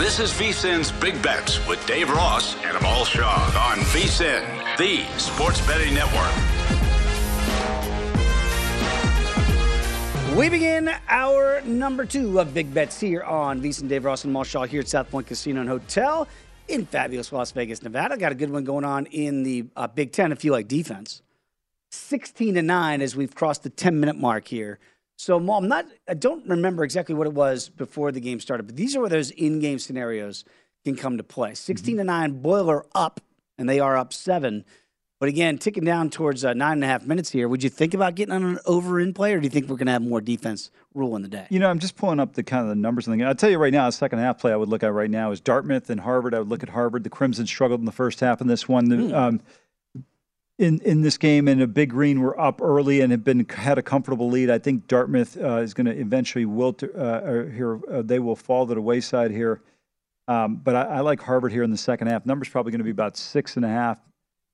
This is VSIN's Big Bets with Dave Ross and Amal Shaw on VSIN, the sports betting network. We begin our number two of Big Bets here on VSIN Dave Ross and Amal Shaw here at South Point Casino and Hotel in fabulous Las Vegas, Nevada. Got a good one going on in the uh, Big Ten if you like defense. 16 to 9 as we've crossed the 10 minute mark here. So, Mom, I'm not I don't remember exactly what it was before the game started, but these are where those in-game scenarios can come to play. 16 to 9, Boiler up, and they are up seven. But again, ticking down towards uh, nine and a half minutes here. Would you think about getting on an over in play, or do you think we're going to have more defense rule in the day? You know, I'm just pulling up the kind of the numbers and the. I'll tell you right now, the second half play I would look at right now is Dartmouth and Harvard. I would look at Harvard. The Crimson struggled in the first half in this one. Mm. Um, in in this game, and a Big Green were up early and have been had a comfortable lead. I think Dartmouth uh, is going to eventually wilt uh, here. Uh, they will fall to the wayside here. Um, but I, I, like Harvard here in the second half. Numbers probably going to be about six and a half.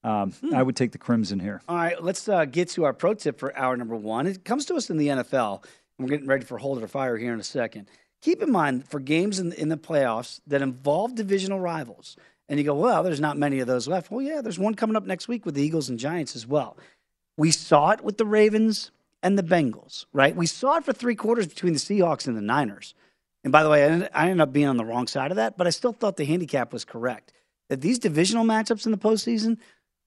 Um, hmm. I would take the Crimson here. All right, let's uh, get to our pro tip for hour number one. It comes to us in the NFL. We're getting ready for Hold It or Fire here in a second. Keep in mind for games in, in the playoffs that involve divisional rivals, and you go, well, there's not many of those left. Well, yeah, there's one coming up next week with the Eagles and Giants as well. We saw it with the Ravens and the Bengals, right? We saw it for three quarters between the Seahawks and the Niners. And by the way, I ended up being on the wrong side of that, but I still thought the handicap was correct. That these divisional matchups in the postseason,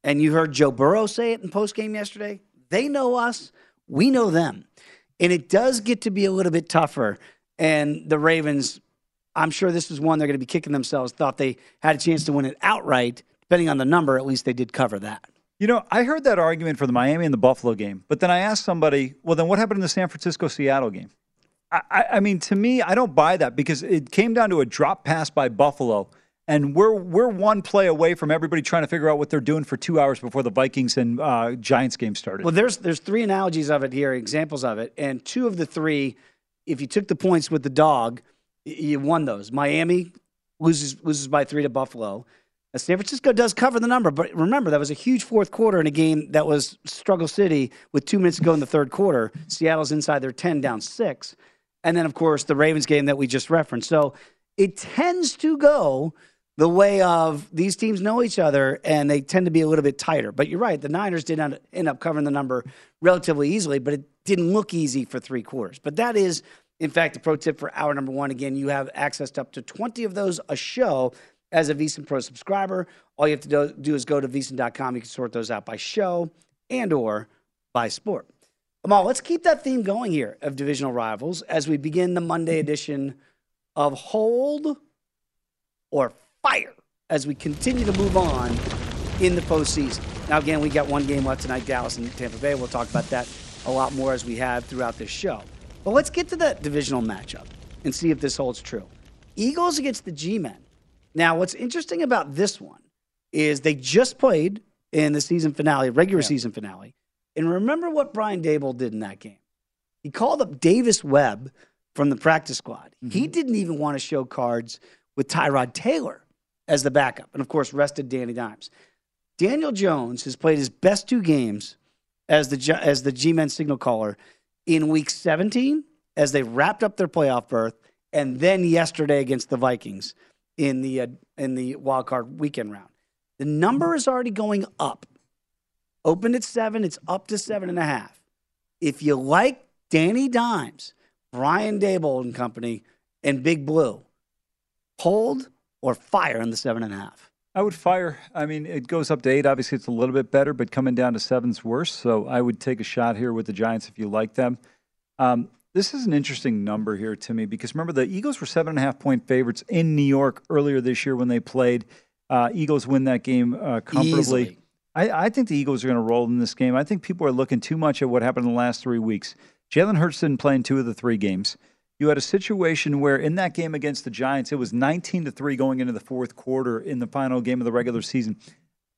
and you heard Joe Burrow say it in postgame yesterday, they know us, we know them. And it does get to be a little bit tougher. And the Ravens I'm sure this is one they're going to be kicking themselves. Thought they had a chance to win it outright. Depending on the number, at least they did cover that. You know, I heard that argument for the Miami and the Buffalo game, but then I asked somebody, well, then what happened in the San Francisco Seattle game? I, I, mean, to me, I don't buy that because it came down to a drop pass by Buffalo, and we're we're one play away from everybody trying to figure out what they're doing for two hours before the Vikings and uh, Giants game started. Well, there's there's three analogies of it here, examples of it, and two of the three, if you took the points with the dog you won those. Miami loses loses by three to Buffalo. San Francisco does cover the number, but remember that was a huge fourth quarter in a game that was struggle city with two minutes to go in the third quarter. Seattle's inside their ten, down six, and then of course the Ravens game that we just referenced. So it tends to go the way of these teams know each other and they tend to be a little bit tighter. But you're right, the Niners did not end up covering the number relatively easily, but it didn't look easy for three quarters. But that is in fact, the pro tip for hour number one again, you have access to up to 20 of those a show as a VSIN Pro subscriber. All you have to do, is go to VSIN.com. You can sort those out by show and or by sport. Amal, let's keep that theme going here of divisional rivals as we begin the Monday edition of Hold or Fire as we continue to move on in the postseason. Now, again, we got one game left tonight, Dallas and Tampa Bay. We'll talk about that a lot more as we have throughout this show. But let's get to the divisional matchup and see if this holds true. Eagles against the G Men. Now, what's interesting about this one is they just played in the season finale, regular yeah. season finale. And remember what Brian Daboll did in that game? He called up Davis Webb from the practice squad. Mm-hmm. He didn't even want to show cards with Tyrod Taylor as the backup, and of course, rested Danny Dimes. Daniel Jones has played his best two games as the as the G-men signal caller in Week 17 as they wrapped up their playoff berth, and then yesterday against the Vikings in the uh, in the wild card weekend round. The number is already going up. Opened at seven, it's up to seven and a half. If you like Danny Dimes, Brian Daboll and company, and Big Blue, hold or fire in the seven and a half. I would fire. I mean, it goes up to eight. Obviously, it's a little bit better, but coming down to seven's worse. So I would take a shot here with the Giants if you like them. Um, this is an interesting number here to me because remember the Eagles were seven and a half point favorites in New York earlier this year when they played. Uh, Eagles win that game uh, comfortably. I, I, think the Eagles are going to roll in this game. I think people are looking too much at what happened in the last three weeks. Jalen Hurts didn't play in two of the three games. You had a situation where in that game against the Giants, it was 19 to 3 going into the fourth quarter in the final game of the regular season.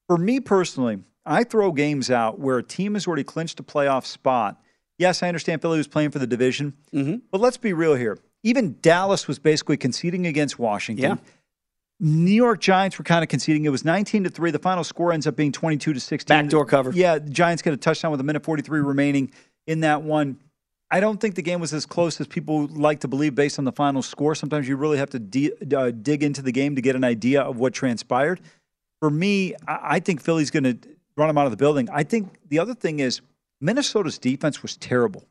For me personally, I throw games out where a team has already clinched a playoff spot. Yes, I understand Philly was playing for the division, mm-hmm. but let's be real here. Even Dallas was basically conceding against Washington. Yeah. New York Giants were kind of conceding. It was 19 to 3. The final score ends up being 22 to 16. Backdoor cover. Yeah, the Giants get a touchdown with a minute 43 remaining in that one. I don't think the game was as close as people like to believe based on the final score. Sometimes you really have to de- uh, dig into the game to get an idea of what transpired. For me, I, I think Philly's going to run them out of the building. I think the other thing is Minnesota's defense was terrible,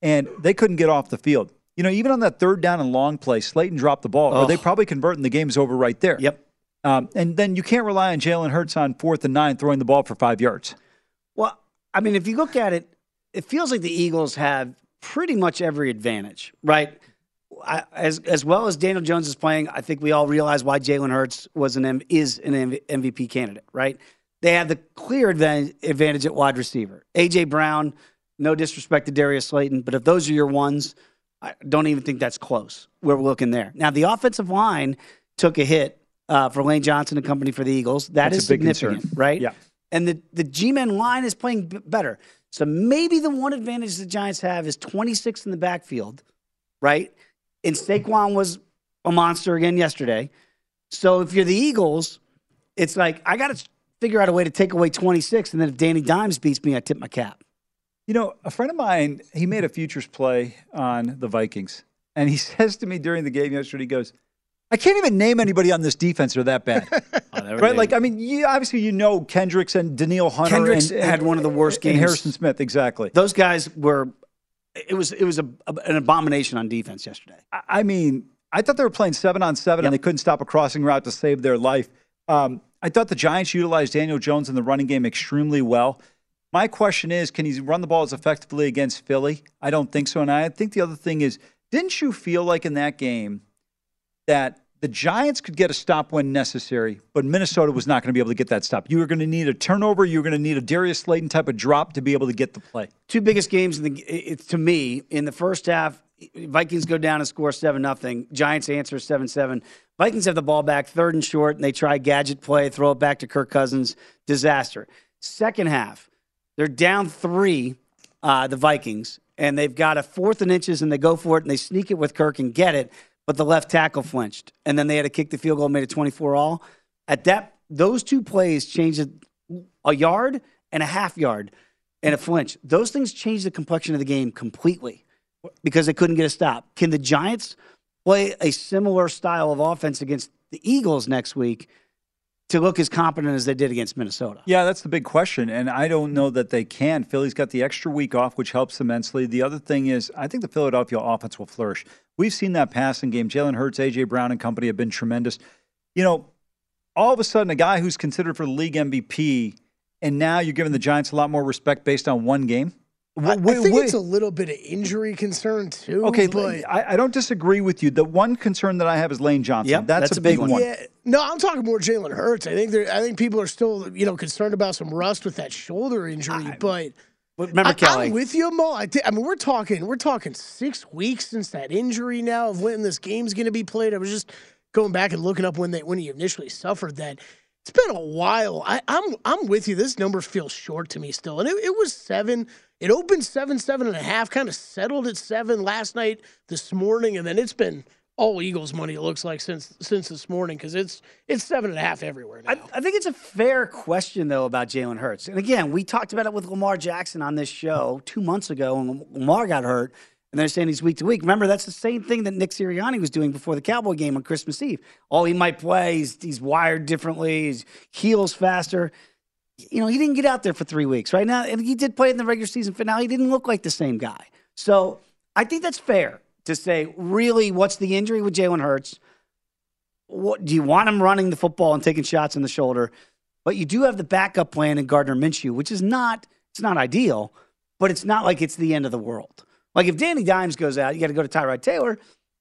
and they couldn't get off the field. You know, even on that third down and long play, Slayton dropped the ball, oh. or they probably convert and the game's over right there. Yep. Um, and then you can't rely on Jalen Hurts on fourth and nine throwing the ball for five yards. Well, I mean, if you look at it, it feels like the Eagles have pretty much every advantage, right? I, as as well as Daniel Jones is playing, I think we all realize why Jalen Hurts was an M, is an MVP candidate, right? They have the clear advantage at wide receiver. AJ Brown, no disrespect to Darius Slayton, but if those are your ones, I don't even think that's close. We're looking there. Now, the offensive line took a hit uh, for Lane Johnson and company for the Eagles. That that's is significant, concern. right? Yeah. And the, the G Men line is playing b- better. So maybe the one advantage the Giants have is 26 in the backfield, right? And Saquon was a monster again yesterday. So if you're the Eagles, it's like, I got to figure out a way to take away 26. And then if Danny Dimes beats me, I tip my cap. You know, a friend of mine, he made a futures play on the Vikings. And he says to me during the game yesterday, he goes, I can't even name anybody on this defense are that bad. right? Like, I mean, you, obviously you know Kendricks and Danielle Hunter. Kendricks and, had one of the worst games. Harrison Smith, exactly. Those guys were. It was it was a, a, an abomination on defense yesterday. I, I, mean, I thought they were playing seven on seven yep. and they couldn't stop a crossing route to save their life. Um, I thought the Giants utilized Daniel Jones in the running game extremely well. My question is, can he run the ball as effectively against Philly? I don't think so. And I think the other thing is, didn't you feel like in that game that the Giants could get a stop when necessary, but Minnesota was not going to be able to get that stop. You were going to need a turnover. You were going to need a Darius Slayton type of drop to be able to get the play. Two biggest games the, to me in the first half. Vikings go down and score seven nothing. Giants answer seven seven. Vikings have the ball back, third and short, and they try gadget play, throw it back to Kirk Cousins. Disaster. Second half, they're down three. Uh, the Vikings, and they've got a fourth and inches, and they go for it, and they sneak it with Kirk and get it but the left tackle flinched, and then they had to kick the field goal, made it 24 all. At that, those two plays changed a yard and a half yard and a flinch. Those things changed the complexion of the game completely because they couldn't get a stop. Can the Giants play a similar style of offense against the Eagles next week? To look as competent as they did against Minnesota? Yeah, that's the big question. And I don't know that they can. Philly's got the extra week off, which helps immensely. The other thing is, I think the Philadelphia offense will flourish. We've seen that passing game. Jalen Hurts, A.J. Brown, and company have been tremendous. You know, all of a sudden, a guy who's considered for the league MVP, and now you're giving the Giants a lot more respect based on one game. I, I think wait. it's a little bit of injury concern too. Okay, but I, I don't disagree with you. The one concern that I have is Lane Johnson. Yep, that's, a big, one. Yeah, no, I'm talking more Jalen Hurts. I think there, I think people are still you know concerned about some rust with that shoulder injury, but. But remember, I, Kelly. I'm with you, Mo. I, thi- I mean, we're talking, we're talking six weeks since that injury now of when this game's going to be played. I was just going back and looking up when they when he initially suffered that. It's been a while. I, I'm I'm with you. This number feels short to me still, and it, it was seven. It opened seven, seven and a half. Kind of settled at seven last night, this morning, and then it's been all Eagles money. It looks like since since this morning because it's it's seven and a half everywhere now. I, I think it's a fair question though about Jalen Hurts. And again, we talked about it with Lamar Jackson on this show two months ago when Lamar got hurt, and they're saying he's week to week. Remember, that's the same thing that Nick Sirianni was doing before the Cowboy game on Christmas Eve. Oh, he might play. He's, he's wired differently. He's heals faster. You know, he didn't get out there for three weeks right now, and he did play in the regular season finale. He didn't look like the same guy. So I think that's fair to say. Really, what's the injury with Jalen Hurts? what do you want him running the football and taking shots in the shoulder? But you do have the backup plan in Gardner Minshew, which is not it's not ideal, but it's not like it's the end of the world. Like if Danny Dimes goes out, you got to go to Tyrod Taylor.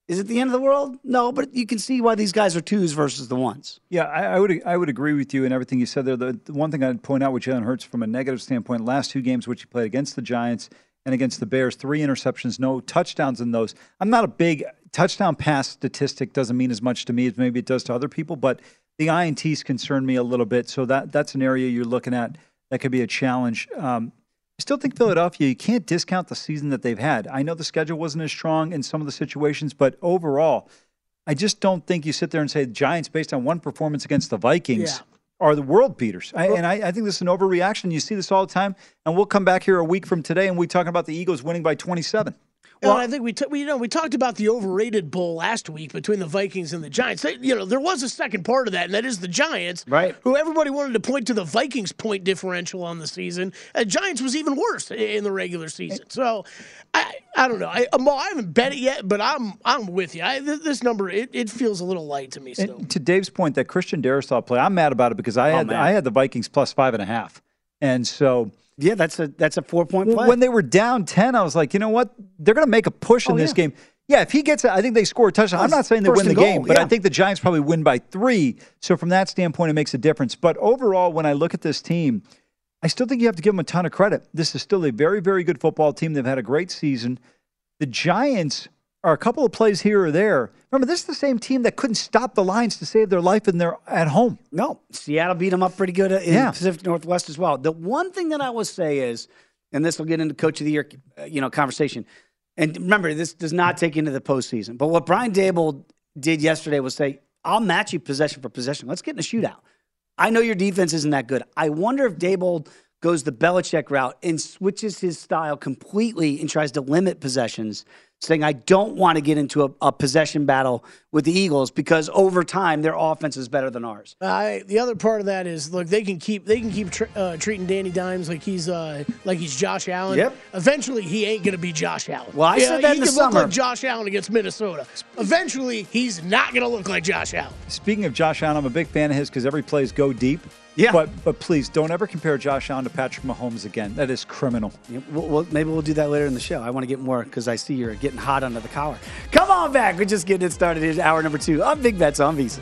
Is it the end of the world? No, but you can see why these guys are twos versus the ones. Yeah, I, I would I would agree with you and everything you said there. The, the one thing I'd point out with Jalen Hurts from a negative standpoint, last two games which he played against the Giants and against the Bears, three interceptions, no touchdowns in those. I'm not a big touchdown pass statistic doesn't mean as much to me as maybe it does to other people, but the INTs concern me a little bit. So that that's an area you're looking at that could be a challenge. Um, I still think Philadelphia, you can't discount the season that they've had. I know the schedule wasn't as strong in some of the situations, but overall, I just don't think you sit there and say the Giants, based on one performance against the Vikings, are the world beaters. I, and I, I think this is an overreaction. You see this all the time. And we'll come back here a week from today and we talking about the Eagles winning by 27. Well, I think we, t- we you know we talked about the overrated bowl last week between the Vikings and the Giants. They, you know, there was a second part of that, and that is the Giants, right? Who everybody wanted to point to the Vikings point differential on the season. Uh, Giants was even worse in the regular season. So, I I don't know. I, Mo, I haven't bet it yet, but I'm I'm with you. I, this number it, it feels a little light to me still. And to Dave's point, that Christian Darrisaw play, I'm mad about it because I Oh, had man. I had the Vikings plus five and a half, and so yeah, that's a that's a four point play. When they were down ten, I was like, you know what, they're going to make a push in Oh, this yeah. game. Yeah, if he gets, it, I think they score a touchdown. I'm not saying they first win the goal, game, but I think the Giants probably win by three. So from that standpoint, it makes a difference. But overall, when I look at this team, I still think you have to give them a ton of credit. This is still a very, very good football team. They've had a great season. The Giants are a couple of plays here or there. Remember, this is the same team that couldn't stop the Lions to save their life in their at home. No, Seattle beat them up pretty good in Yeah. Pacific Northwest as well. The one thing that I will say is, and this will get into Coach of the Year, uh, you know, conversation. And remember, this does not take into the postseason. But what Brian Daboll did yesterday was say, "I'll match you possession for possession. Let's get in a shootout." I know your defense isn't that good. I wonder if Daboll goes the Belichick route and switches his style completely and tries to limit possessions, saying, I don't want to get into a, a possession battle with the Eagles because over time their offense is better than ours. I the other part of that is look they can keep they can keep tr- uh, treating Danny Dimes like he's uh, like he's Josh Allen. Yep. Eventually he ain't gonna be Josh Allen. Well, I said that he in the can look like Josh Allen against Minnesota. Eventually he's not gonna look like Josh Allen. Speaking of Josh Allen, I'm a big fan of his because every plays go deep. Yeah. But but please don't ever compare Josh Allen to Patrick Mahomes again. That is criminal. Yeah, We'll, we'll, maybe we'll do that later in the show. I want to get more because I see you're getting hot under the collar. Come on back. We're just getting it started. Here's hour number two of Big Bets on VSIN.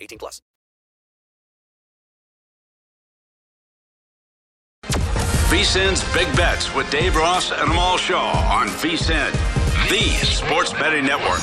18 plus. VSIN's Big Bets with Dave Ross and Amal Shaw on VSIN, the sports betting network.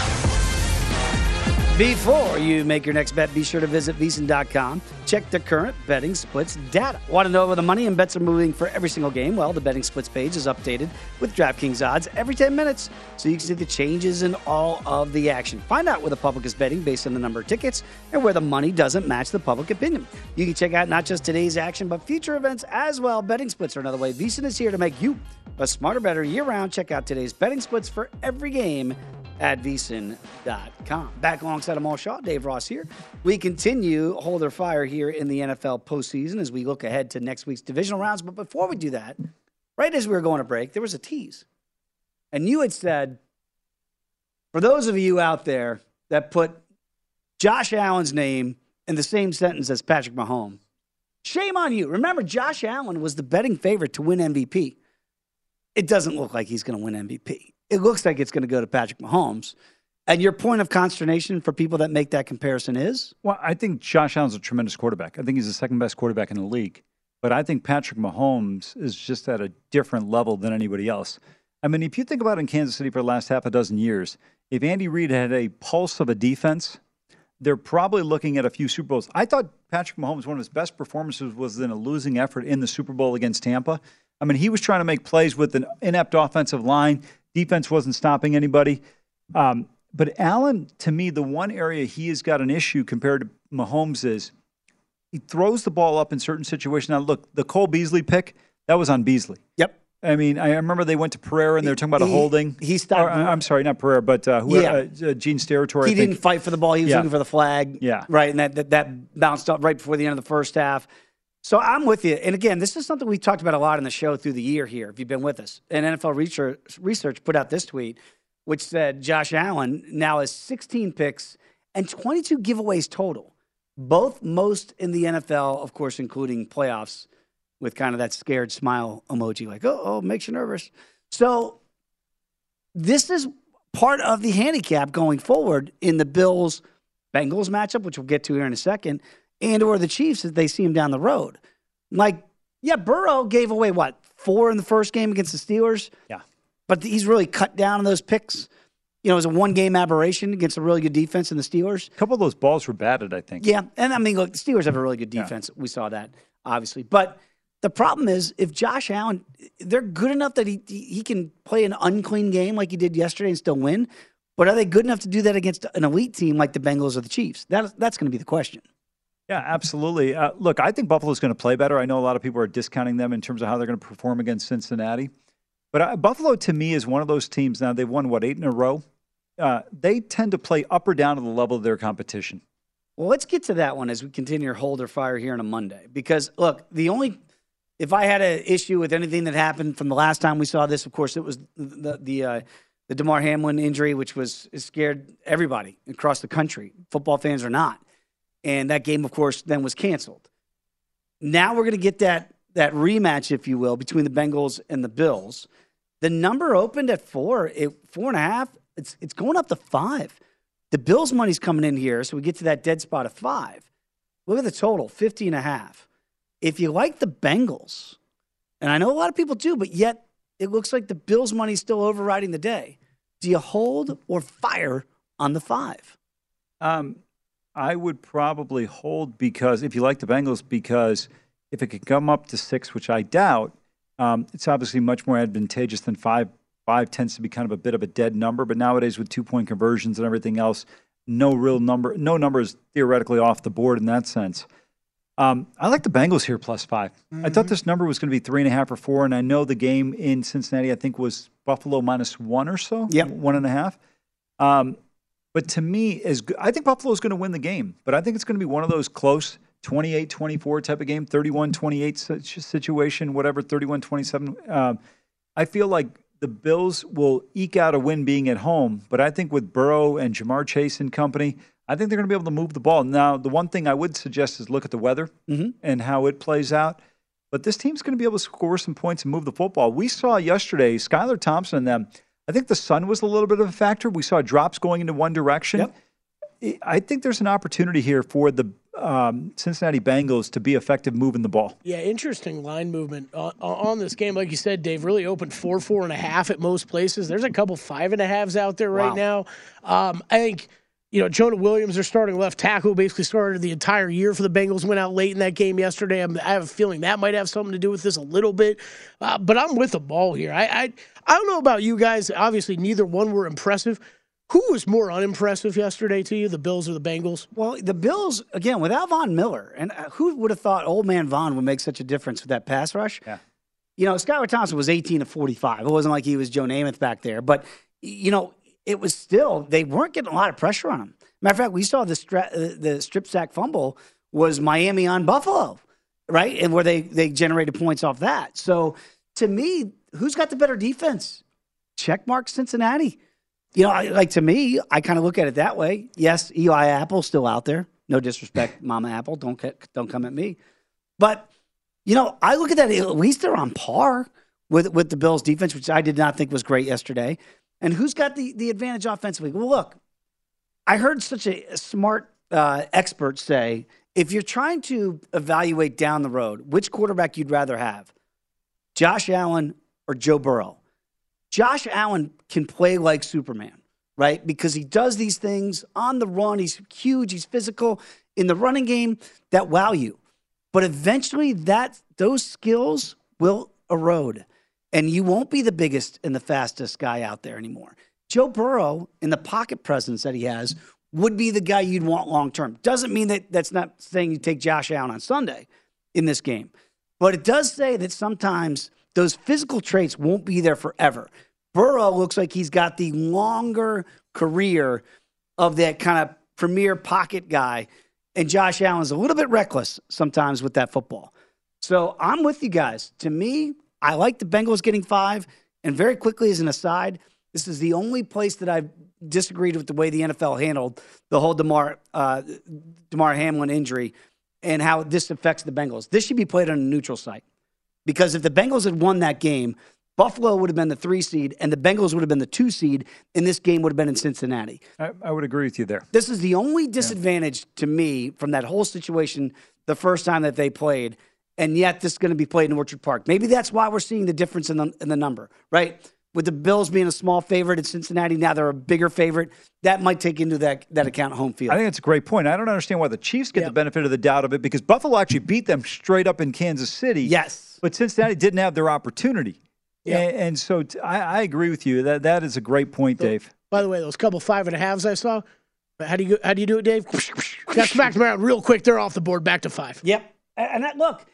Before you make your next bet, be sure to visit VSIN.com. Check the current betting splits data. Want to know where the money and bets are moving for every single game? Well, the betting splits page is updated with DraftKings odds every 10 minutes so you can see the changes in all of the action. Find out where the public is betting based on the number of tickets and where the money doesn't match the public opinion. You can check out not just today's action, but future events as well. Betting splits are another way. VSIN is here to make you a smarter, better year round. Check out today's betting splits for every game at vsin.com. Back alongside of Amal Shaw, Dave Ross here. We continue hold their fire here in the NFL postseason as we look ahead to next week's divisional rounds. But before we do that, right as we were going to break, there was a tease. And you had said, for those of you out there that put Josh Allen's name in the same sentence as Patrick Mahomes, shame on you. Remember, Josh Allen was the betting favorite to win MVP. It doesn't look like he's going to win MVP it looks like it's going to go to Patrick Mahomes. And your point of consternation for people that make that comparison is? Well, I think Josh Allen's a tremendous quarterback. I think he's the second best quarterback in the league. But I think Patrick Mahomes is just at a different level than anybody else. I mean, if you think about it in Kansas City for the last half a dozen years, if Andy Reid had a pulse of a defense, they're probably looking at a few Super Bowls. I thought Patrick Mahomes, one of his best performances was in a losing effort in the Super Bowl against Tampa. I mean, he was trying to make plays with an inept offensive line. Defense wasn't stopping anybody. Um, but Allen, to me, the one area he has got an issue compared to Mahomes is he throws the ball up in certain situations. Now, look, the Cole Beasley pick, that was on Beasley. Yep. I mean, I remember they went to Pereira and they were talking about he, a holding. He stopped. Or, I'm sorry, not Pereira, but uh, who, Yeah. uh, Gene Steratore. He didn't fight for the ball. He was Yeah. looking for the flag. Yeah. Right. And that, that, that bounced up right before the end of the first half. So I'm with you. And again, this is something we talked about a lot in the show through the year here, if you've been with us. And NFL research, put out this tweet, which said Josh Allen now has 16 picks and 22 giveaways total, both most in the NFL, of course, including playoffs, with kind of that scared smile emoji, like, oh, oh makes you nervous. So this is part of the handicap going forward in the Bills Bengals matchup, which we'll get to here in a second, and or the Chiefs as they see him down the road. Like, yeah, Burrow gave away what four in the first game against the Steelers. Yeah, but he's really cut down on those picks. You know, it was a one game aberration against a really good defense in the Steelers. A couple of those balls were batted, I think. Yeah, and I mean, look, the Steelers have a really good Yeah. defense. We saw that obviously, but the problem is if Josh Allen, they're good enough that he he can play an unclean game like he did yesterday and still win. But are they good enough to do that against an elite team like the Bengals or the Chiefs? That, that's going to be the question. Yeah, absolutely. Uh, look, I think Buffalo's going to play better. I know a lot of people are discounting them in terms of how they're going to perform against Cincinnati. But uh, Buffalo, to me, is one of those teams now, they've won, what, eight in a row? Uh, they tend to play up or down to the level of their competition. Well, let's get to that one as we continue our hold or fire here on a Monday. Because look, the only if I had an issue with anything that happened from the last time we saw this, of course, it was the the uh, the Damar Hamlin injury, which was scared everybody across the country, football fans or not, and that game, of course, then was canceled. Now we're going to get that that rematch, if you will, between the Bengals and the Bills. The number opened at four, it, four and a half. It's it's going up to five. The Bills' money's coming in here, so we get to that dead spot of five. Look at the total, 50 and a half. If you like the Bengals, and I know a lot of people do, but yet it looks like the Bills' money's still overriding the day. Do you hold or fire on the five? Um, I would probably hold because if you like the Bengals, because if it could come up to six, which I doubt, um, it's obviously much more advantageous than five. Five tends to be kind of a bit of a dead number, but nowadays with two point conversions and everything else, no real number, no number is theoretically off the board in that sense. Um, I like the Bengals here plus 5 I thought this number was going to be three and a half or four, and I know the game in Cincinnati I think was Buffalo minus one or so, Yep. one and a half. Um, but to me, is I think Buffalo is going to win the game, but I think it's going to be one of those close 28-24 type of game, 31-28 situation, whatever, 31-27. Um, I feel like the Bills will eke out a win being at home, but I think with Burrow and Ja'Marr Chase and company, I think they're going to be able to move the ball. Now, the one thing I would suggest is look at the weather and how it plays out. But this team's going to be able to score some points and move the football. We saw yesterday Skylar Thompson and them. I think the sun was a little bit of a factor. We saw drops going into one direction. I- I think there's an opportunity here for the um, Cincinnati Bengals to be effective moving the ball. Yeah, interesting line movement on, on this game. Like you said, Dave, really opened four, four and a half at most places. There's a couple five and a halves out there right now. Um, I think, you know, Jonah Williams, their starting left tackle, basically started the entire year for the Bengals, went out late in that game yesterday. I'm, I have a feeling that might have something to do with this a little bit. Uh, but I'm with the ball here. I, I, I don't know about you guys. Obviously, neither one were impressive. Who was more unimpressive yesterday to you, the Bills or the Bengals? Well, the Bills again without Von Miller, and uh, who would have thought old man Von would make such a difference with that pass rush? Yeah. You know, Skylar Thompson was 18 to 45. It wasn't like he was Joe Namath back there, but you know, it was still they weren't getting a lot of pressure on them. Matter of fact, we saw the stra- uh, the strip sack fumble was Miami on Buffalo, right, and where they they generated points off that. So to me, who's got the better defense? Check mark Cincinnati. You know, I, like to me, I kind of look at it that way. Yes, Eli Apple's still out there. No disrespect, Mama Apple. Don't don't come at me. But you know, I look at that. At least they're on par with with the Bills' defense, which I did not think was great yesterday. And who's got the the advantage offensively? Well, look, I heard such a smart uh, expert say if you're trying to evaluate down the road which quarterback you'd rather have, Josh Allen or Joe Burrow. Josh Allen can play like Superman, right? Because he does these things on the run. He's huge. He's physical in the running game that wow you. But eventually, that those skills will erode, and you won't be the biggest and the fastest guy out there anymore. Joe Burrow, in the pocket presence that he has, would be the guy you'd want long term. Doesn't mean that that's not saying you take Josh Allen on Sunday in this game, but it does say that sometimes those physical traits won't be there forever. Burrow looks like he's got the longer career of that kind of premier pocket guy, and Josh Allen's a little bit reckless sometimes with that football. So I'm with you guys. To me, I like the Bengals getting five. And very quickly, as an aside, this is the only place that I've disagreed with the way the NFL handled the whole Damar uh, Damar Hamlin injury and how this affects the Bengals. This should be played on a neutral site because if the Bengals had won that game, Buffalo would have been the three seed and the Bengals would have been the two seed, and this game would have been in Cincinnati. I, I would agree with you there. This is the only disadvantage to me from that whole situation the first time that they played, and yet this is going to be played in Orchard Park. Maybe that's why we're seeing the difference in the, in the number, right? With the Bills being a small favorite in Cincinnati, now they're a bigger favorite. That might take into that, that account home field. I think it's a great point. I don't understand why the Chiefs get the benefit of the doubt of it because Buffalo actually beat them straight up in Kansas City. Yes. But Cincinnati didn't have their opportunity. Yeah. And, and so t- I, I agree with you. That That is a great point, Dave. By the way, those couple five and a halves I saw. How do you how do you do it, Dave? Got smacked around real quick. They're off the board, back to five. Yep. And and that, look, I-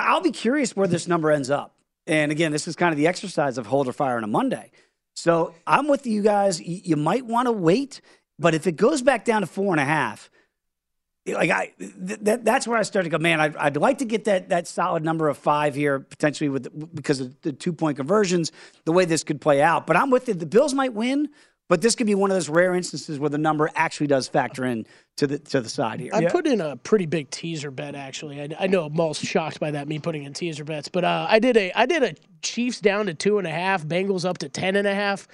I'll be curious where this number ends up. And again, this is kind of the exercise of hold or fire on a Monday. So I'm with you guys. You might want to wait, but if it goes back down to four and a half, like I, th- that, that's where I start to go. Man, I'd, I'd like to get that that solid number of five here potentially with because of the two point conversions, the way this could play out. But I'm with you. The Bills might win, but this could be one of those rare instances where the number actually does factor in to the to the side here. I put in a pretty big teaser bet actually. I, I know Maul's shocked by that me putting in teaser bets, but uh, I did a I did a Chiefs down to two and a half, Bengals up to ten and a half.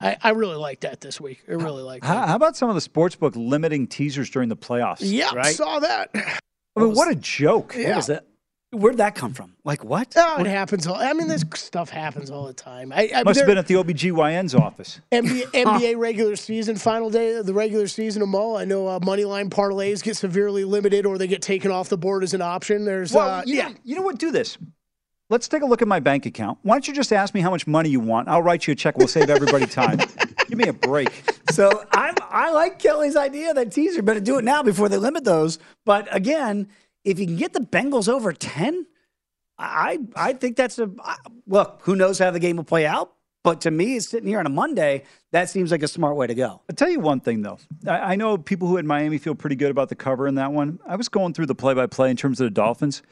I, I really like that this week. I really like that. How, how about some of the sports book limiting teasers during the playoffs? Yeah, I saw that. I mean, what a joke. Yeah. What was that? Where'd that come from? Like what? Oh, it happens. All, I mean, this stuff happens all the time. I, I Must have been at the OBGYN's office. NBA, NBA regular season, final day of the regular season of Mo. I know uh, money line parlays get severely limited or they get taken off the board as an option. There's, Well, uh, you, yeah. know, you know what? Do this. Let's take a look at my bank account. Why don't you just ask me how much money you want? I'll write you a check. We'll save everybody time. Give me a break. So I'm, I like Kelly's idea, that teaser. Better do it now before they limit those. But again, if you can get the Bengals over 10, I, I think that's a look. Who knows how the game will play out? But to me, sitting here on a Monday, that seems like a smart way to go. I'll tell you one thing, though. I, I know people who at Miami feel pretty good about the cover in that one. I was going through the play by play in terms of the Dolphins.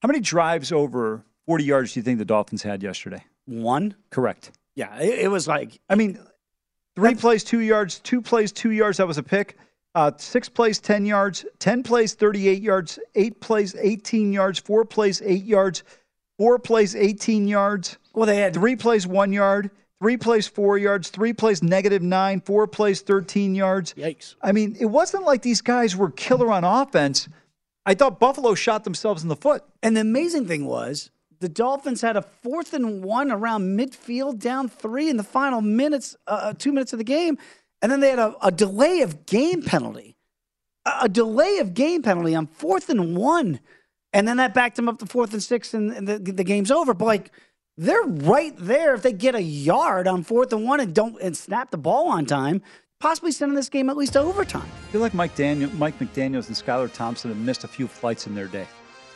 How many drives over 40 yards do you think the Dolphins had yesterday? One. Correct. Yeah, it, it was like I mean, three plays, two yards, two plays, two yards. That was a pick. Uh, six plays, 10 yards, 10 plays, 38 yards, eight plays, 18 yards, four plays, eight yards, four plays, 18 yards. Well, they had three plays, one yard, three plays, four yards, three plays, negative nine, four plays, 13 yards. Yikes. I mean, it wasn't like these guys were killer on offense. I thought Buffalo shot themselves in the foot. And the amazing thing was the Dolphins had a fourth and one around midfield, down three in the final minutes, uh, two minutes of the game, and then they had a, a delay of game penalty, a, a delay of game penalty on fourth and one, and then that backed them up to fourth and six, and, and the, the game's over. But like. They're right there if they get a yard on fourth and one and don't and snap the ball on time, possibly sending this game at least to overtime. I feel like Mike Daniel, Mike McDaniel's and Skylar Thompson have missed a few flights in their day.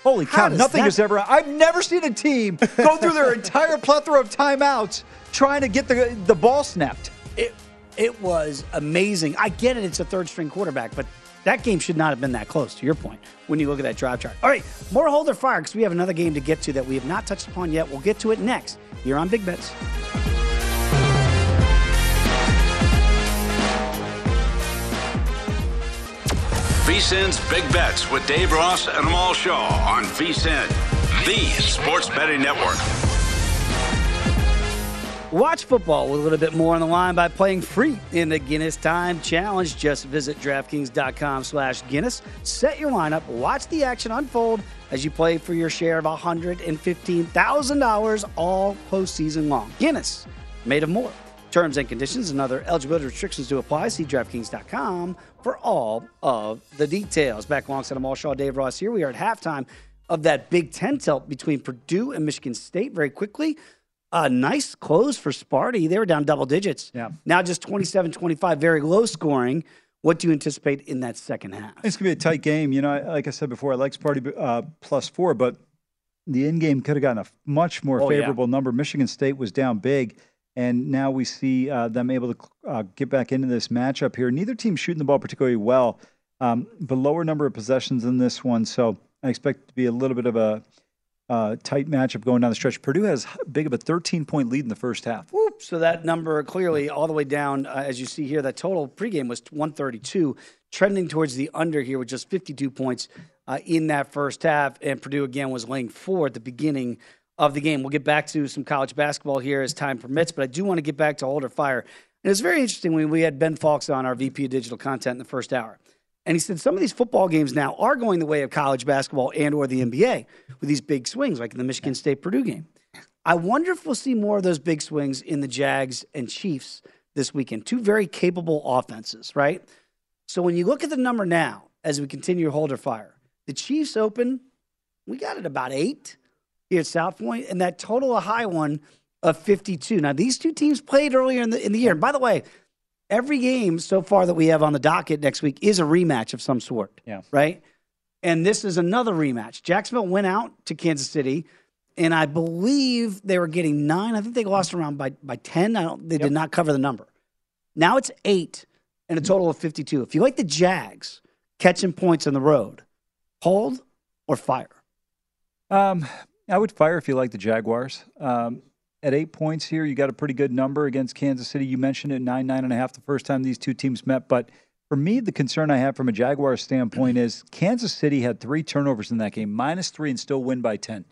Holy How cow! Nothing that- has ever. I've never seen a team go through their entire plethora of timeouts trying to get the the ball snapped. It it was amazing. I get it; it's a third string quarterback, but that game should not have been that close. To your point, when you look at that drive chart. All right, more hold or fire because we have another game to get to that we have not touched upon yet. We'll get to it next. You're on Big Bets. VSIN's Big Bets with Dave Ross and Amal Shaw on VSIN, the sports betting network. Watch football with a little bit more on the line by playing free in the Guinness Time Challenge. Just visit DraftKings.com slash Guinness. Set your lineup, watch the action unfold as you play for your share of $115,000 all postseason long. Guinness, made of more. Terms and conditions and other eligibility restrictions do apply. See DraftKings.com for all of the details. Back alongside Amal Shaw, Dave Ross here. We are at halftime of that Big Ten tilt between Purdue and Michigan State very quickly. A nice close for Sparty. They were down double digits. Yeah. Now just 27 25, very low scoring. What do you anticipate in that second half? It's gonna be a tight game. You know, like I said before, I like Sparty uh, plus four, but the end game could have gotten a much more Oh, yeah. favorable number. Michigan State was down big, and now we see uh, them able to uh, get back into this matchup here. Neither team shooting the ball particularly well, um, but lower number of possessions in this one. So I expect it to be a little bit of a uh, tight matchup going down the stretch. Purdue has big of a 13 point lead in the first half. Whoop. So that number clearly all the way down, uh, as you see here, that total pregame was 132, trending towards the under here with just 52 points uh, in that first half. And Purdue again was laying four at the beginning of the game. We'll get back to some college basketball here as time permits, but I do want to get back to Older Fire. And it's very interesting when we had Ben Fawkes on, our VP of digital content, in the first hour. And he said some of these football games now are going the way of college basketball and or the NBA with these big swings, like in the Michigan State Purdue game. I wonder if we'll see more of those big swings in the Jags and Chiefs this weekend. Two very capable offenses, right? So when you look at the number now, as we continue to hold our fire, the Chiefs open, we got it about eight here at South Point, and that total a high one of 52. Now, these two teams played earlier in the, in the year. And by the way, every game so far that we have on the docket next week is a rematch of some sort. Yeah. Right? And this is another rematch. Jacksonville went out to Kansas City, and I believe they were getting nine. I think they lost around by, by 10. I don't, they did not cover the number. Now it's eight and a total of 52. If you like the Jags catching points on the road, hold or fire. Um, I would fire if you like the Jaguars. Um, at eight points here, you got a pretty good number against Kansas City. You mentioned it nine, nine and a half the first time these two teams met. But for me, the concern I have from a Jaguar standpoint is Kansas City had three turnovers in that game, minus three, and still win by 10.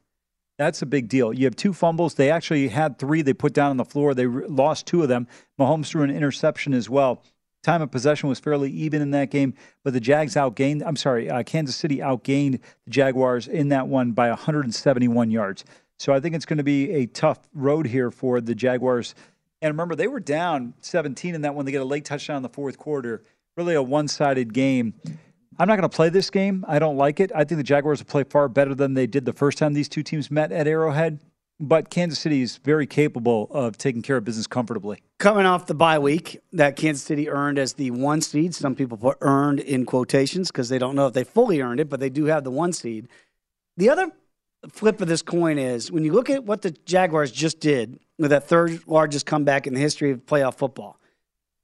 That's a big deal. You have two fumbles. They actually had three they put down on the floor. They re- lost two of them. Mahomes threw an interception as well. Time of possession was fairly even in that game, but the Jags outgained. I'm sorry, uh, Kansas City outgained the Jaguars in that one by 171 yards. So I think it's going to be a tough road here for the Jaguars. And remember, they were down 17 in that one. They get a late touchdown in the fourth quarter. Really a one-sided game. I'm not going to play this game. I don't like it. I think the Jaguars will play far better than they did the first time these two teams met at Arrowhead. But Kansas City is very capable of taking care of business comfortably. Coming off the bye week that Kansas City earned as the one seed. Some people put earned in quotations because they don't know if they fully earned it, but they do have the one seed. The other flip of this coin is when you look at what the Jaguars just did with that third largest comeback in the history of playoff football,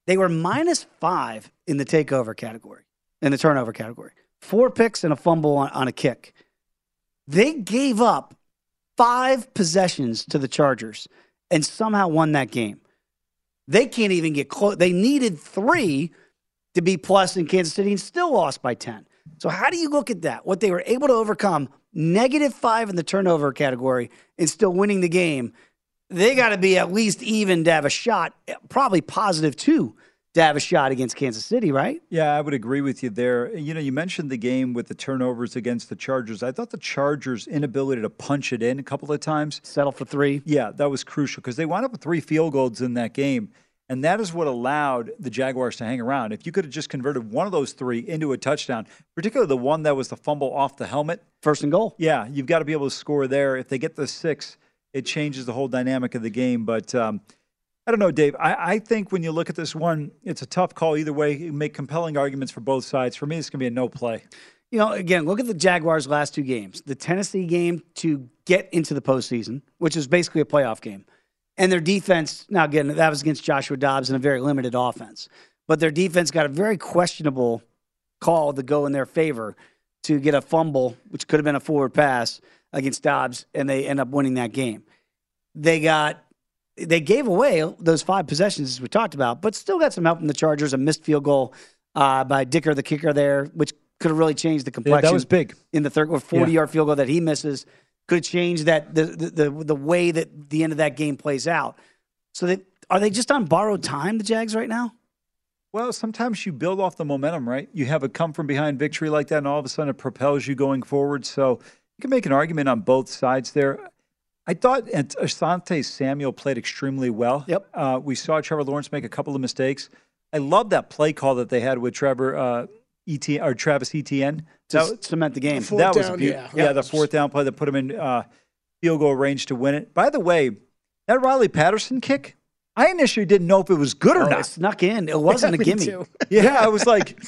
they were minus five in the takeover category, in the turnover category. Four picks and a fumble on, on a kick. They gave up five possessions to the Chargers and somehow won that game. They can't even get close. They needed three to be plus in Kansas City and still lost by 10. So, how do you look at that? What they were able to overcome, negative five in the turnover category, and still winning the game. They got to be at least even to have a shot, probably positive two to have a shot against Kansas City, right? Yeah, I would agree with you there. You know, you mentioned the game with the turnovers against the Chargers. I thought the Chargers' inability to punch it in a couple of times, settle for three. Yeah, that was crucial because they wound up with three field goals in that game. And that is what allowed the Jaguars to hang around. If you could have just converted one of those three into a touchdown, particularly the one that was the fumble off the helmet, first and goal. Yeah, you've got to be able to score there. If they get the six, it changes the whole dynamic of the game. But um, I don't know, Dave. I, I, think when you look at this one, it's a tough call either way. You make compelling arguments for both sides. For me, it's going to be a no play. You know, again, look at the Jaguars' last two games. The Tennessee game to get into the postseason, which is basically a playoff game. And their defense, now again, that was against Joshua Dobbs and a very limited offense. But their defense got a very questionable call to go in their favor to get a fumble, which could have been a forward pass against Dobbs, and they end up winning that game. They got they gave away those five possessions as we talked about, but still got some help from the Chargers. A missed field goal uh, by Dicker, the kicker there, which could have really changed the complexion. Yeah, that was big in the third or forty yeah. yard field goal that he misses could change that the, the the the way that the end of that game plays out. So they are they just on borrowed time, the Jags right now? Well, sometimes you build off the momentum, right? You have a come from behind victory like that, and all of a sudden it propels you going forward. So you can make an argument on both sides there. I thought Asante Samuel played extremely well. Yep. Uh, we saw Trevor Lawrence make a couple of mistakes. I love that play call that they had with Trevor uh, ET or Travis Etienne to that, cement the game. That was down, yeah. yeah, the fourth down play that put him in uh, field goal range to win it. By the way, that Riley Patterson kick, I initially didn't know if it was good or oh, not. It snuck in. It wasn't a gimme. yeah, I was like,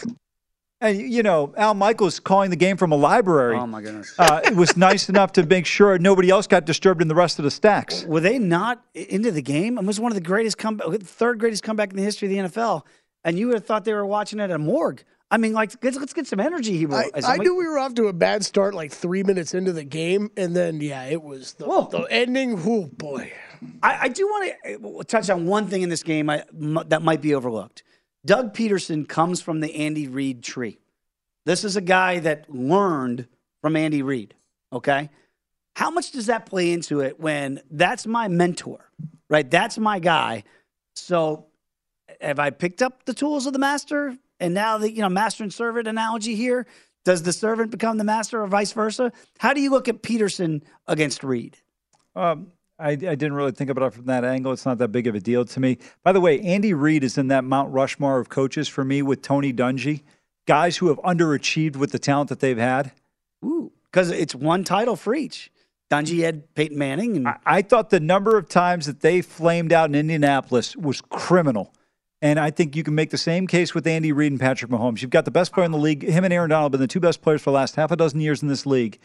and you know, Al Michaels calling the game from a library. Oh my goodness! Uh, it was nice enough to make sure nobody else got disturbed in the rest of the stacks. Were they not into the game? It was one of the greatest comeback, third greatest comeback in the history of the NFL, and you would have thought they were watching it at a morgue. I mean, like, let's, let's get some energy here. I, I knew we were off to a bad start like three minutes into the game, and then, yeah, it was the, the ending. Oh, boy. I, I do want to eh, touch on one thing in this game I, m- that might be overlooked. Doug Pederson comes from the Andy Reid tree. This is a guy that learned from Andy Reid, okay? How much does that play into it when that's my mentor, right? That's my guy. So have I picked up the tools of the master? And now the you know master and servant analogy here. Does the servant become the master or vice versa? How do you look at Pederson against Reid? Um, I, I, didn't really think about it from that angle. It's not that big of a deal to me. By the way, Andy Reid is in that Mount Rushmore of coaches for me with Tony Dungy, guys who have underachieved with the talent that they've had. Ooh, because it's one title for each. Dungy had Peyton Manning, and I, I thought the number of times that they flamed out in Indianapolis was criminal. And I think you can make the same case with Andy Reid and Patrick Mahomes. You've got the best player in the league. Him and Aaron Donald have been the two best players for the last half a dozen years in this league,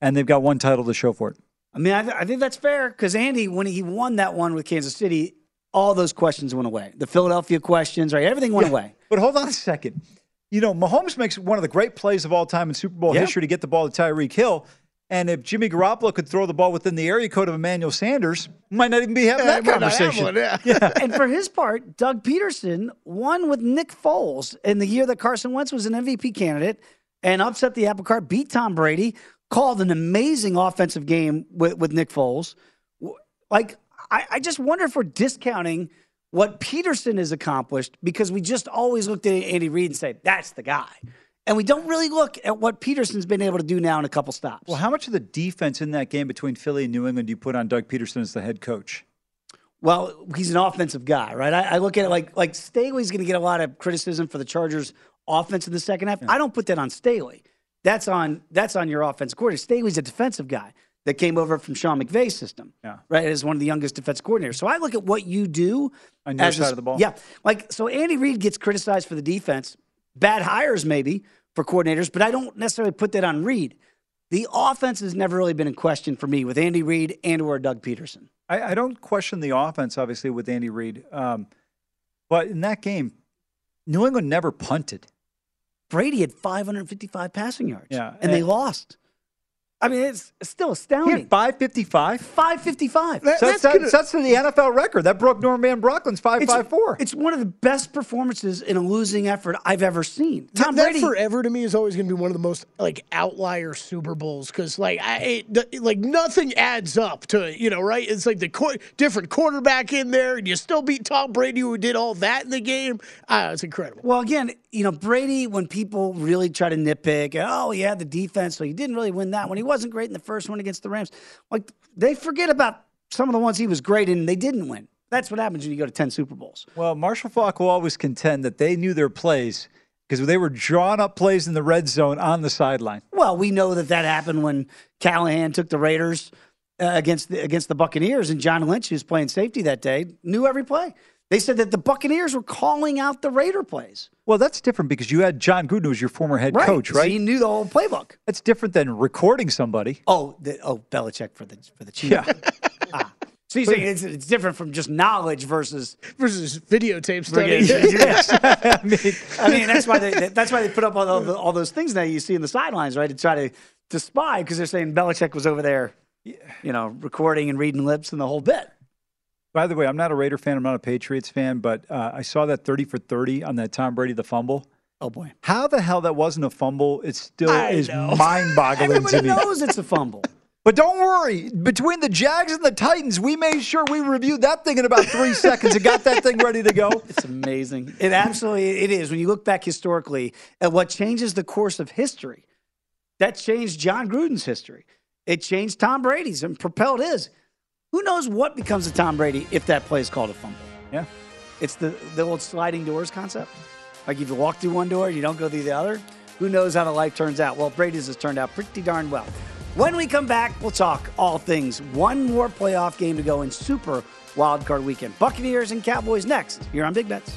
and they've got one title to show for it. I mean, I, th- I think that's fair because Andy, when he won that one with Kansas City, all those questions went away. The Philadelphia questions, right? Everything went yeah, away. But hold on a second. You know, Mahomes makes one of the great plays of all time in Super Bowl history to get the ball to Tyreek Hill. And if Jimmy Garoppolo could throw the ball within the area code of Emmanuel Sanders, might not even be having yeah, that conversation. One, yeah. yeah. and for his part, Doug Pederson won with Nick Foles in the year that Carson Wentz was an MVP candidate and upset the apple cart, beat Tom Brady, called an amazing offensive game with, with Nick Foles. Like, I, I just wonder if we're discounting what Pederson has accomplished because we just always looked at Andy Reid and say, that's the guy. And we don't really look at what Pederson's been able to do now in a couple stops. Well, how much of the defense in that game between Philly and New England do you put on Doug Pederson as the head coach? Well, he's an offensive guy, right? I, I look at it like like Staley's going to get a lot of criticism for the Chargers' offense in the second half. I don't put that on Staley. That's on that's on your offensive coordinator. Staley's a defensive guy that came over from Sean McVay's system, Yeah. right? As one of the youngest defense coordinators. So I look at what you do On your as a- side of the ball? Yeah, like so Andy Reid gets criticized for the defense, bad hires maybe for coordinators, but I don't necessarily put that on Reid. The offense has never really been in question for me with Andy Reid and or Doug Pederson. I, I don't question the offense, obviously, with Andy Reid. Um, but in that game, New England never punted. Brady had 555 passing yards. Yeah, And they lost. I mean, it's it's still astounding. 555? 555. So that's, that's, that's the NFL record. That broke Norm Van Brocklin's 554. It's one of the best performances in a losing effort I've ever seen. That- Tom that Brady. forever to me is always going to be one of the most like outlier Super Bowls because like I it, like nothing adds up to it, you know right? It's like the qu- different quarterback in there, and you still beat Tom Brady who did all that in the game. Ah, it's incredible. Well, again, you know, Brady, when people really try to nitpick, oh, he had the defense, so he didn't really win that one. He wasn't great in the first one against the Rams. Like, they forget about some of the ones he was great in and they didn't win. That's what happens when you go to 10 Super Bowls. Well, Marshall Faulk will always contend that they knew their plays because they were drawing up plays in the red zone on the sideline. Well, we know that that happened when Callahan took the Raiders uh, against the, against the Buccaneers, and John Lynch, who's playing safety that day, knew every play. They said that the Buccaneers were calling out the Raider plays. Well, that's different because you had Jon Gruden, who was your former head Right. coach, So right? he knew the whole playbook. That's different than recording somebody. Oh, the, oh, Belichick for the for the Chiefs. Yeah. ah. So you're saying it's, it's different from just knowledge versus versus videotape study. Yes. I, mean, I mean, that's why they that's why they put up all, the, all those things that you see in the sidelines, right? To try to to spy because they're saying Belichick was over there, you know, recording and reading lips and the whole bit. By the way, I'm not a Raider fan. I'm not a Patriots fan, but uh, I saw that 30 for 30 on that Tom Brady the fumble. Oh boy, how the hell that wasn't a fumble? It still I is know. mind-boggling to me. Everybody knows it's a fumble. But don't worry, between the Jags and the Titans, we made sure we reviewed that thing in about three seconds and got that thing ready to go. It's amazing. It absolutely it is. When you look back historically at what changes the course of history, that changed Jon Gruden's history. It changed Tom Brady's and propelled his. Who knows what becomes of Tom Brady if that play is called a fumble? Yeah. It's the, the old sliding doors concept. Like if you walk through one door, you don't go through the other. Who knows how the life turns out? Well, Brady's has turned out pretty darn well. When we come back, we'll talk all things. One more playoff game to go in Super Wild Card Weekend. Buccaneers and Cowboys next here on Big Bets.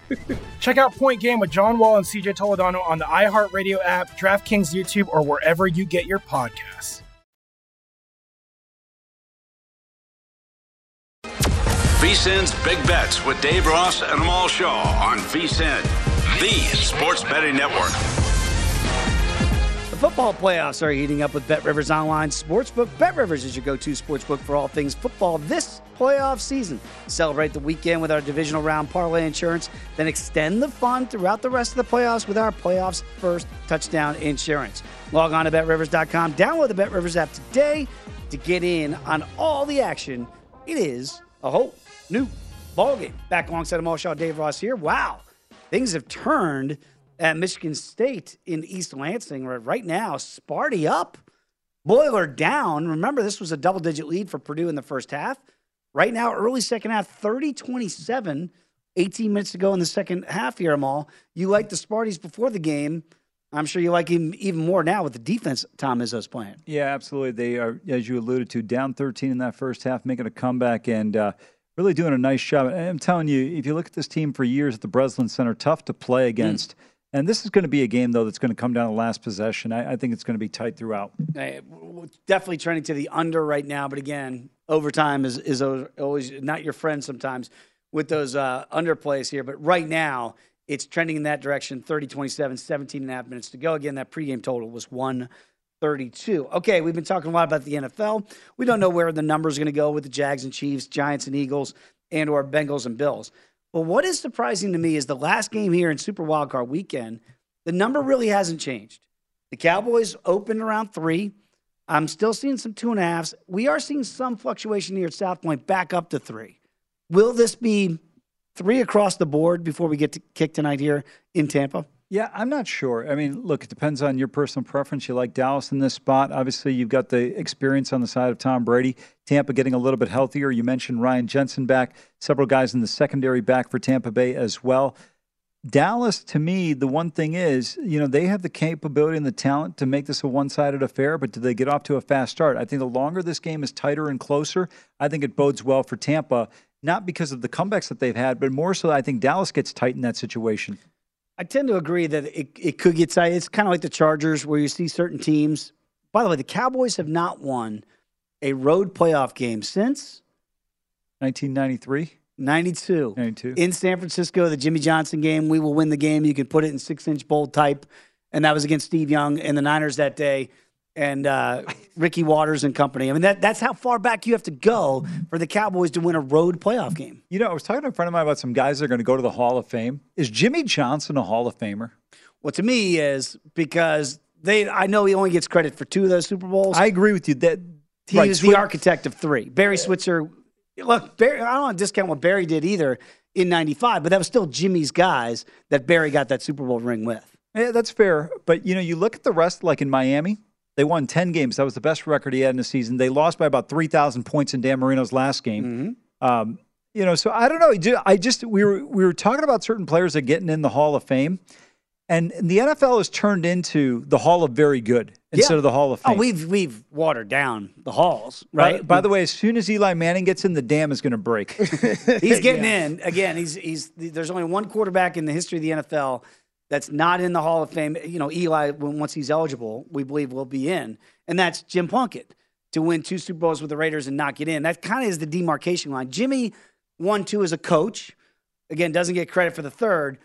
Check out Point Game with John Wall and CJ Toledano on the iHeartRadio app, DraftKings YouTube, or wherever you get your podcasts. VSIN's Big Bets with Dave Ross and Amal Shaw on VSIN, the sports betting network. Football playoffs are heating up with Bet Rivers Online Sportsbook. Bet Rivers is your go to sportsbook for all things football this playoff season. Celebrate the weekend with our divisional round parlay insurance, then extend the fun throughout the rest of the playoffs with our playoffs first touchdown insurance. Log on to betrivers.com, download the Bet Rivers app today to get in on all the action. It is a whole new ballgame. Back alongside of Shaw, Dave Ross here. Wow, things have turned at Michigan State in East Lansing. Right- Right now, Sparty up, Boiler down. Remember, this was a double digit lead for Purdue in the first half. Right now, early second half, 30 27, 18 minutes to go in the second half here, Amal. You like the Sparties before the game. I'm sure you like him even more now with the defense Tom Izzo's playing. Yeah, absolutely. They are, as you alluded to, down 13 in that first half, making a comeback and uh, really doing a nice job. And I'm telling you, if you look at this team for years at the Breslin Center, tough to play against. And this is going to be a game, though, that's going to come down to last possession. I, I think it's going to be tight throughout. Hey, definitely trending to the under right now, but again, overtime is is always not your friend sometimes with those uh, underplays here. But right now, it's trending in that direction 30 27, 17 and a half minutes to go. Again, that pregame total was 132. Okay, we've been talking a lot about the NFL. We don't know where the numbers are going to go with the Jags and Chiefs, Giants and Eagles, and or Bengals and Bills. But what is surprising to me is the last game here in Super Wildcard weekend, the number really hasn't changed. The Cowboys opened around three. I'm still seeing some two and a halves. We are seeing some fluctuation here at South Point back up to three. Will this be three across the board before we get to kick tonight here in Tampa? Yeah, I'm not sure. I mean, look, it depends on your personal preference. You like Dallas in this spot. Obviously, you've got the experience on the side of Tom Brady. Tampa getting a little bit healthier. You mentioned Ryan Jensen back, several guys in the secondary back for Tampa Bay as well. Dallas, to me, the one thing is, you know, they have the capability and the talent to make this a one sided affair, but do they get off to a fast start? I think the longer this game is tighter and closer, I think it bodes well for Tampa, not because of the comebacks that they've had, but more so I think Dallas gets tight in that situation. I tend to agree that it, it could get tight. It's kind of like the Chargers where you see certain teams. By the way, the Cowboys have not won a road playoff game since 1993. 92. 92. In San Francisco, the Jimmy Johnson game, we will win the game. You can put it in six inch bold type. And that was against Steve Young and the Niners that day and uh, Ricky Watters and company. I mean, that, that's how far back you have to go for the Cowboys to win a road playoff game. You know, I was talking to a friend of mine about some guys that are going to go to the Hall of Fame. Is Jimmy Johnson a Hall of Famer? Well, to me, he is because they. I know he only gets credit for two of those Super Bowls. I agree with you that he right, was the architect of three. Barry Switzer. Look, Barry, I don't want to discount what Barry did either in '95, but that was still Jimmy's guys that Barry got that Super Bowl ring with. Yeah, that's fair. But you know, you look at the rest, like in Miami, they won ten games. That was the best record he had in the season. They lost by about three thousand points in Dan Marino's last game. Um, you know, so I don't know. I just we were we were talking about certain players that getting in the Hall of Fame, and the NFL has turned into the Hall of Very Good instead Yeah. of the Hall of Fame. Oh, we've we've watered down the halls, right? By, the way, as soon as Eli Manning gets in, the dam is going to break. he's getting in again. He's he's. There's only one quarterback in the history of the NFL that's not in the Hall of Fame. You know, Eli, when once he's eligible, we believe will be in, and that's Jim Plunkett to win two Super Bowls with the Raiders and not get in. That kind of is the demarcation line. Jimmy won two as a coach. Again, doesn't get credit for the third.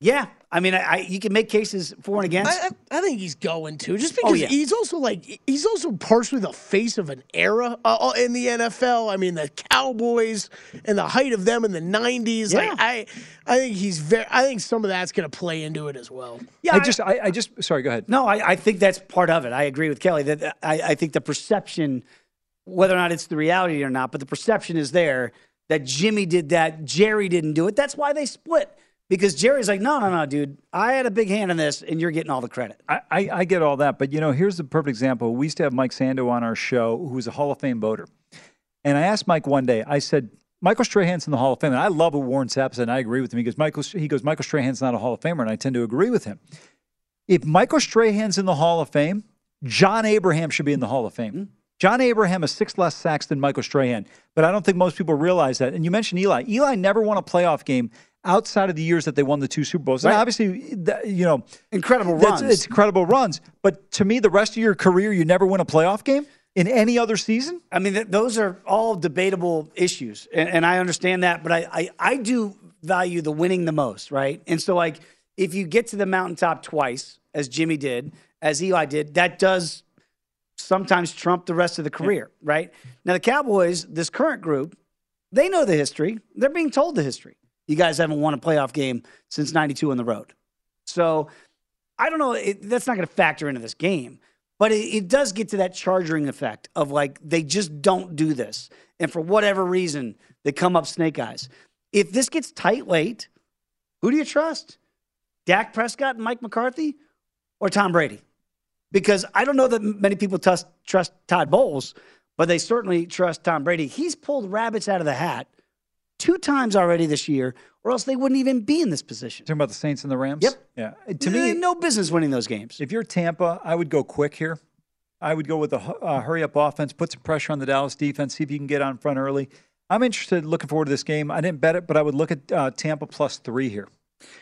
Yeah, I mean, I, I, you can make cases for and against. I, I, I think he's going to just Oh, because yeah. he's also like he's also partially the face of an era uh, in the NFL. I mean, the Cowboys and the height of them in the '90s. Yeah. Like I, I think he's very. I think some of that's going to play into it as well. Yeah, I just, I, I just, sorry, go ahead. No, I, I think that's part of it. I agree with Kelly that I, I think the perception, whether or not it's the reality or not, but the perception is there that Jimmy did that, Jerry didn't do it. That's why they split. Because Jerry's like, no, no, no, dude, I had a big hand in this, and you're getting all the credit. I, I, I get all that, but you know, here's the perfect example. We used to have Mike Sando on our show, who's a Hall of Fame voter. And I asked Mike one day, I said, Michael Strahan's in the Hall of Fame. And I love what Warren Sapp said, and I agree with him. He goes, Michael, he goes, Michael Strahan's not a Hall of Famer, and I tend to agree with him. If Michael Strahan's in the Hall of Fame, John Abraham should be in the Hall of Fame. Mm-hmm. John Abraham has six less sacks than Michael Strahan, but I don't think most people realize that. And you mentioned Eli. Eli never won a playoff game outside of the years that they won the two Super Bowls. And obviously, you know, Incredible runs. It's incredible runs. But to me, the rest of your career, you never win a playoff game in any other season. I mean, th- those are all debatable issues, and, and I understand that, but I, I, I do value the winning the most, right? And so, like, if you get to the mountaintop twice, as Jimmy did, as Eli did, that does sometimes trump the rest of the career, right? Now, the Cowboys, this current group, they know the history. They're being told the history. You guys haven't won a playoff game since 92 on the road. So I don't know. It, that's not going to factor into this game, but it, it does get to that charging effect of like they just don't do this, and for whatever reason they come up snake eyes. If this gets tight late, who do you trust? Dak Prescott and Mike McCarthy, or Tom Brady? Because I don't know that many people trust trust Todd Bowles, but they certainly trust Tom Brady. He's pulled rabbits out of the hat two times already this year, or else they wouldn't even be in this position. Talking about the Saints and the Rams. Yep. Yeah. To me, no business winning those games. If you're Tampa, I would go quick here. I would go with the uh, hurry up offense, put some pressure on the Dallas defense, see if you can get on front early. I'm interested, looking forward to this game. I didn't bet it, but I would look at uh, Tampa plus three here.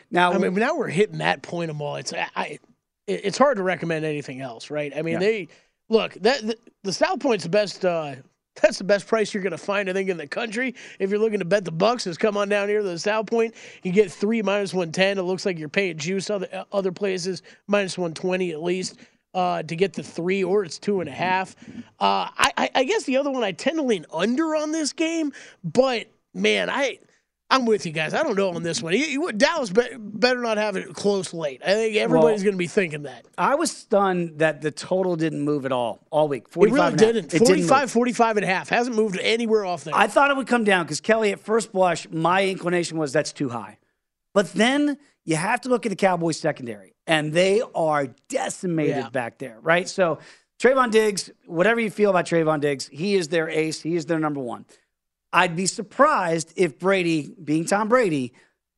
Now, I mean, now we're hitting that point of all. It's I, I, it's hard to recommend anything else, right? I mean, Yeah. they look that the, the South Point's the best. Uh, that's the best price you're going to find, I think, in the country. If you're looking to bet the Bucks, is come on down here to the South Point. You get three minus one ten. It looks like you're paying juice other other places minus one twenty at least. Uh, to get the three, or it's two and a half. Uh, I, I guess the other one I tend to lean under on this game, but man, I I'm with you guys. I don't know on this one. Dallas be, better not have it close late. I think everybody's Well, going to be thinking that. I was stunned that the total didn't move at all all week. It really didn't. It didn't 45, 45 and a half. Hasn't moved anywhere off there. I thought it would come down because Kelly, at first blush, my inclination was that's too high. But then you have to look at the Cowboys secondary, and they are decimated Yeah. back there, right? So Trevon Diggs, whatever you feel about Trevon Diggs, he is their ace. He is their number one. I'd be surprised if Brady, being Tom Brady,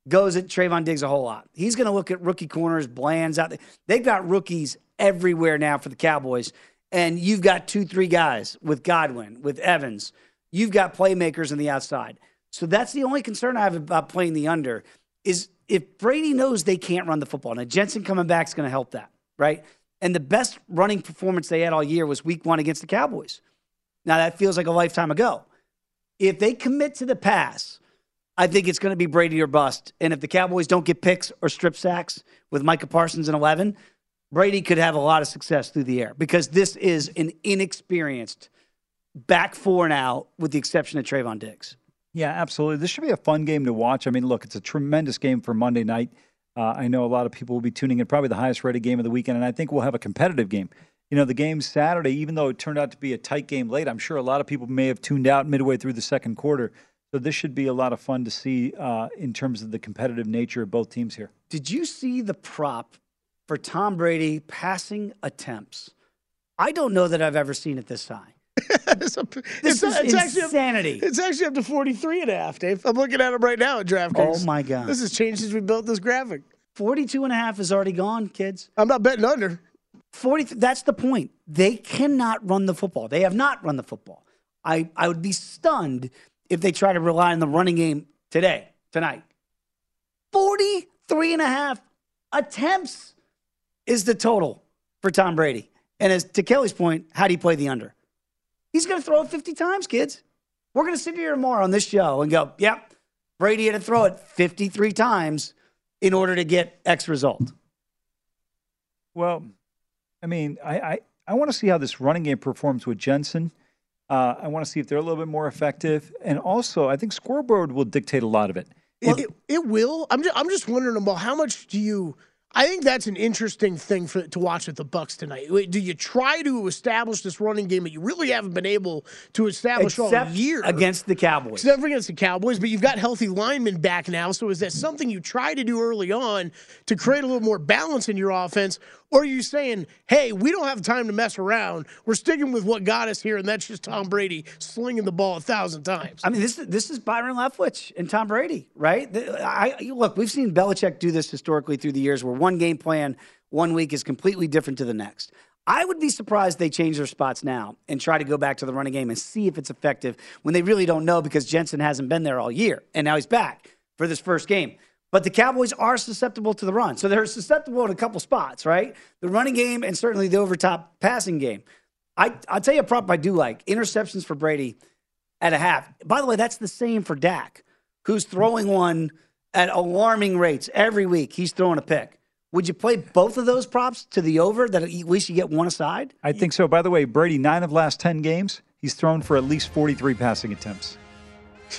goes at Trevon Diggs a whole lot. He's going to look at rookie corners, Bland's out there. They've got rookies everywhere now for the Cowboys. And you've got two, three guys with Godwin, with Evans. You've got playmakers on the outside. So that's the only concern I have about playing the under is if Brady knows they can't run the football. Now, Jensen coming back is going to help that, right? And the best running performance they had all year was week one against the Cowboys. Now, that feels like a lifetime ago. If they commit to the pass, I think it's going to be Brady or bust. And if the Cowboys don't get picks or strip sacks with Micah Parsons and 11, Brady could have a lot of success through the air because this is an inexperienced back four now, with the exception of Trevon Diggs. Yeah, absolutely. This should be a fun game to watch. I mean, look, it's a tremendous game for Monday night. Uh, I know a lot of people will be tuning in, probably the highest rated game of the weekend, and I think we'll have a competitive game. You know, the game Saturday, even though it turned out to be a tight game late, I'm sure a lot of people may have tuned out midway through the second quarter. So this should be a lot of fun to see uh, in terms of the competitive nature of both teams here. Did you see the prop for Tom Brady passing attempts? I don't know that I've ever seen it this high. it's, up- This is actually up- insanity. it's actually up to 43 and a half, Dave. I'm looking at it right now at DraftKings. Oh, my God. This has changed since we built this graphic. 42 and a half is already gone, kids. I'm not betting under. 40 that's the point. They cannot run the football. They have not run the football. I, I would be stunned if they try to rely on the running game today, tonight. 43 and a half attempts is the total for Tom Brady. And as to Kelly's point, how do you play the under? He's going to throw it 50 times, kids. We're going to sit here tomorrow on this show and go, yep, Brady had to throw it 53 times. in order to get X result? Well, I mean, I, I, I want to see how this running game performs with Jensen. Uh, I want to see if they're a little bit more effective. And also, I think scoreboard will dictate a lot of it. It, it, it will. I'm just, I'm just wondering about how much do you. I think that's an interesting thing for to watch with the Bucks tonight. Do you try to establish this running game that you really haven't been able to establish all year against the Cowboys. Except against the Cowboys, but you've got healthy linemen back now. So is that something you try to do early on to create a little more balance in your offense? Or are you saying, hey, we don't have time to mess around. We're sticking with what got us here, and that's just Tom Brady slinging the ball a thousand times. I mean, this this is Byron Leftwich and Tom Brady, right? I, look, we've seen Belichick do this historically through the years, where one game plan one week is completely different to the next. I would be surprised they change their spots now and try to go back to the running game and see if it's effective when they really don't know because Jensen hasn't been there all year and now he's back for this first game. But the Cowboys are susceptible to the run. So they're susceptible in a couple spots, right? The running game and certainly the overtop passing game. I, I'll tell you a prop I do like interceptions for Brady at a half. By the way, that's the same for Dak, who's throwing one at alarming rates every week. He's throwing a pick. Would you play both of those props to the over that at least you get one aside? I think so. By the way, Brady, nine of last 10 games, he's thrown for at least 43 passing attempts.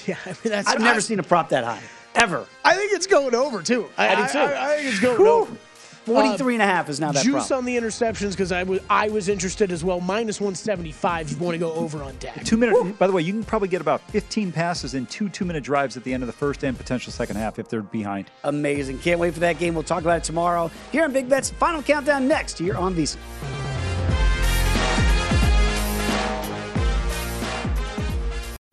Yeah, I mean, that's. I've never I- seen a prop that high, ever. I think it's going over too. I, I do too. I, I think it's going Whew. over. 43 um, and a half is now that juice prop. on the interceptions because I was I was interested as well. Minus one seventy five. You want to go over on Dak. Two minute. By the way, you can probably get about 15 passes in two two minute drives at the end of the first and potential second half if they're behind. Amazing. Can't wait for that game. We'll talk about it tomorrow here on Big Bets. Final countdown next here on VSiN.